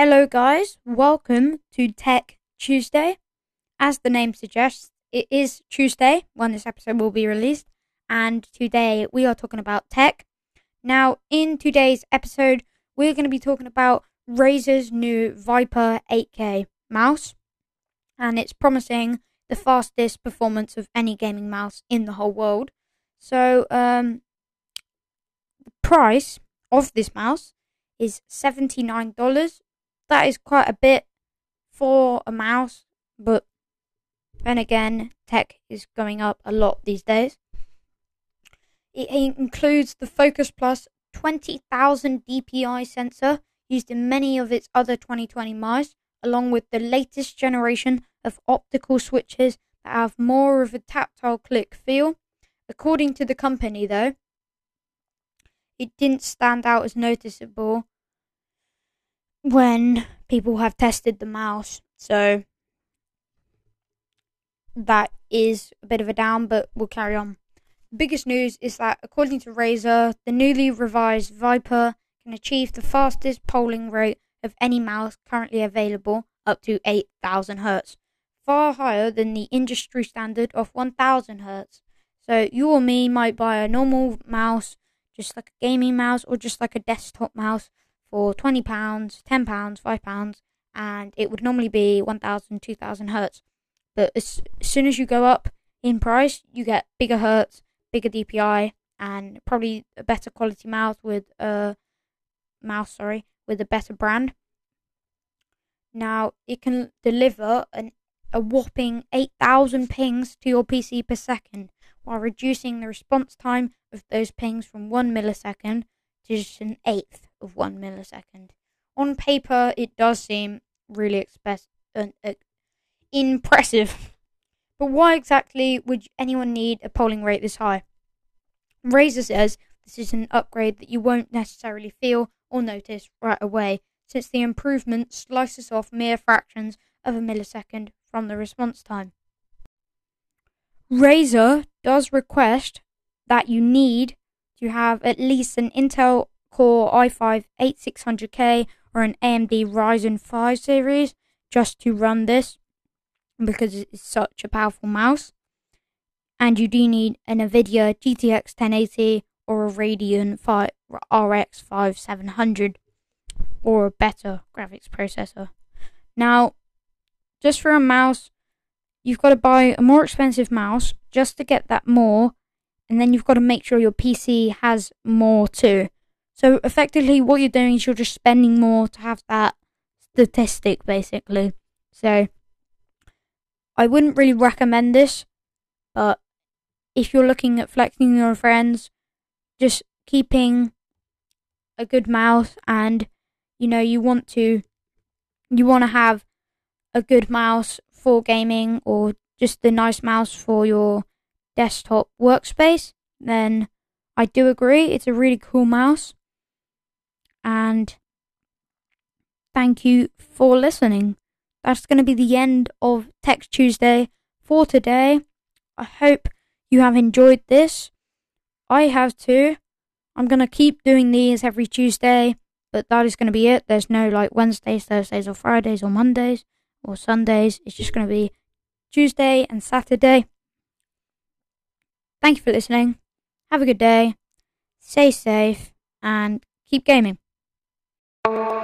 Hello, guys. Welcome to Tech Tuesday. As the name suggests, it is Tuesday when this episode will be released, and today we are talking about tech. Now, in today's episode, we're going to be talking about Razer's new Viper 8K mouse, and it's promising the fastest performance of any gaming mouse in the whole world. So, um, the price of this mouse is $79. That is quite a bit for a mouse, but then again, tech is going up a lot these days. It includes the Focus Plus 20,000 DPI sensor used in many of its other 2020 mice, along with the latest generation of optical switches that have more of a tactile click feel. According to the company, though, it didn't stand out as noticeable when people have tested the mouse. So that is a bit of a down, but we'll carry on. The biggest news is that, according to Razer, the newly revised Viper can achieve the fastest polling rate of any mouse currently available, up to 8000 Hz, far higher than the industry standard of 1000 Hz. So, you or me might buy a normal mouse, just like a gaming mouse, or just like a desktop mouse for £20, £10, £5, and it would normally be 1000, 2000 Hz. But as, as soon as you go up in price, you get bigger hertz, bigger DPI, and probably a better quality mouse with a mouse, sorry, with a better brand. Now it can deliver an, a whopping 8,000 pings to your PC per second, while reducing the response time of those pings from one millisecond to just an eighth of one millisecond. On paper, it does seem really express, uh, uh, impressive. But why exactly would anyone need a polling rate this high? Razer says this is an upgrade that you won't necessarily feel or notice right away, since the improvement slices off mere fractions of a millisecond from the response time. Razer does request that you need to have at least an Intel Core i5 8600K or an AMD Ryzen 5 series just to run this because it's such a powerful mouse. And you do need an NVIDIA GTX 1080 or a Radeon 5 RX 5700 or a better graphics processor. Now, just for a mouse, you've got to buy a more expensive mouse just to get that more, and then you've got to make sure your PC has more too. So effectively, what you're doing is you're just spending more to have that statistic, basically. So I wouldn't really recommend this, but if you're looking at flexing your friends, just keeping a good mouse and you know you want to you want to have a good mouse for gaming or just a nice mouse for your desktop workspace, then I do agree it's a really cool mouse. And thank you for listening that's going to be the end of Tech Tuesday for today. I hope you have enjoyed this. I have too. I'm going to keep doing these every Tuesday, but that is going to be it. There's no like Wednesdays, Thursdays, or Fridays, or Mondays, or Sundays. It's just going to be Tuesday and Saturday. Thank you for listening. Have a good day. Stay safe and keep gaming. Thank.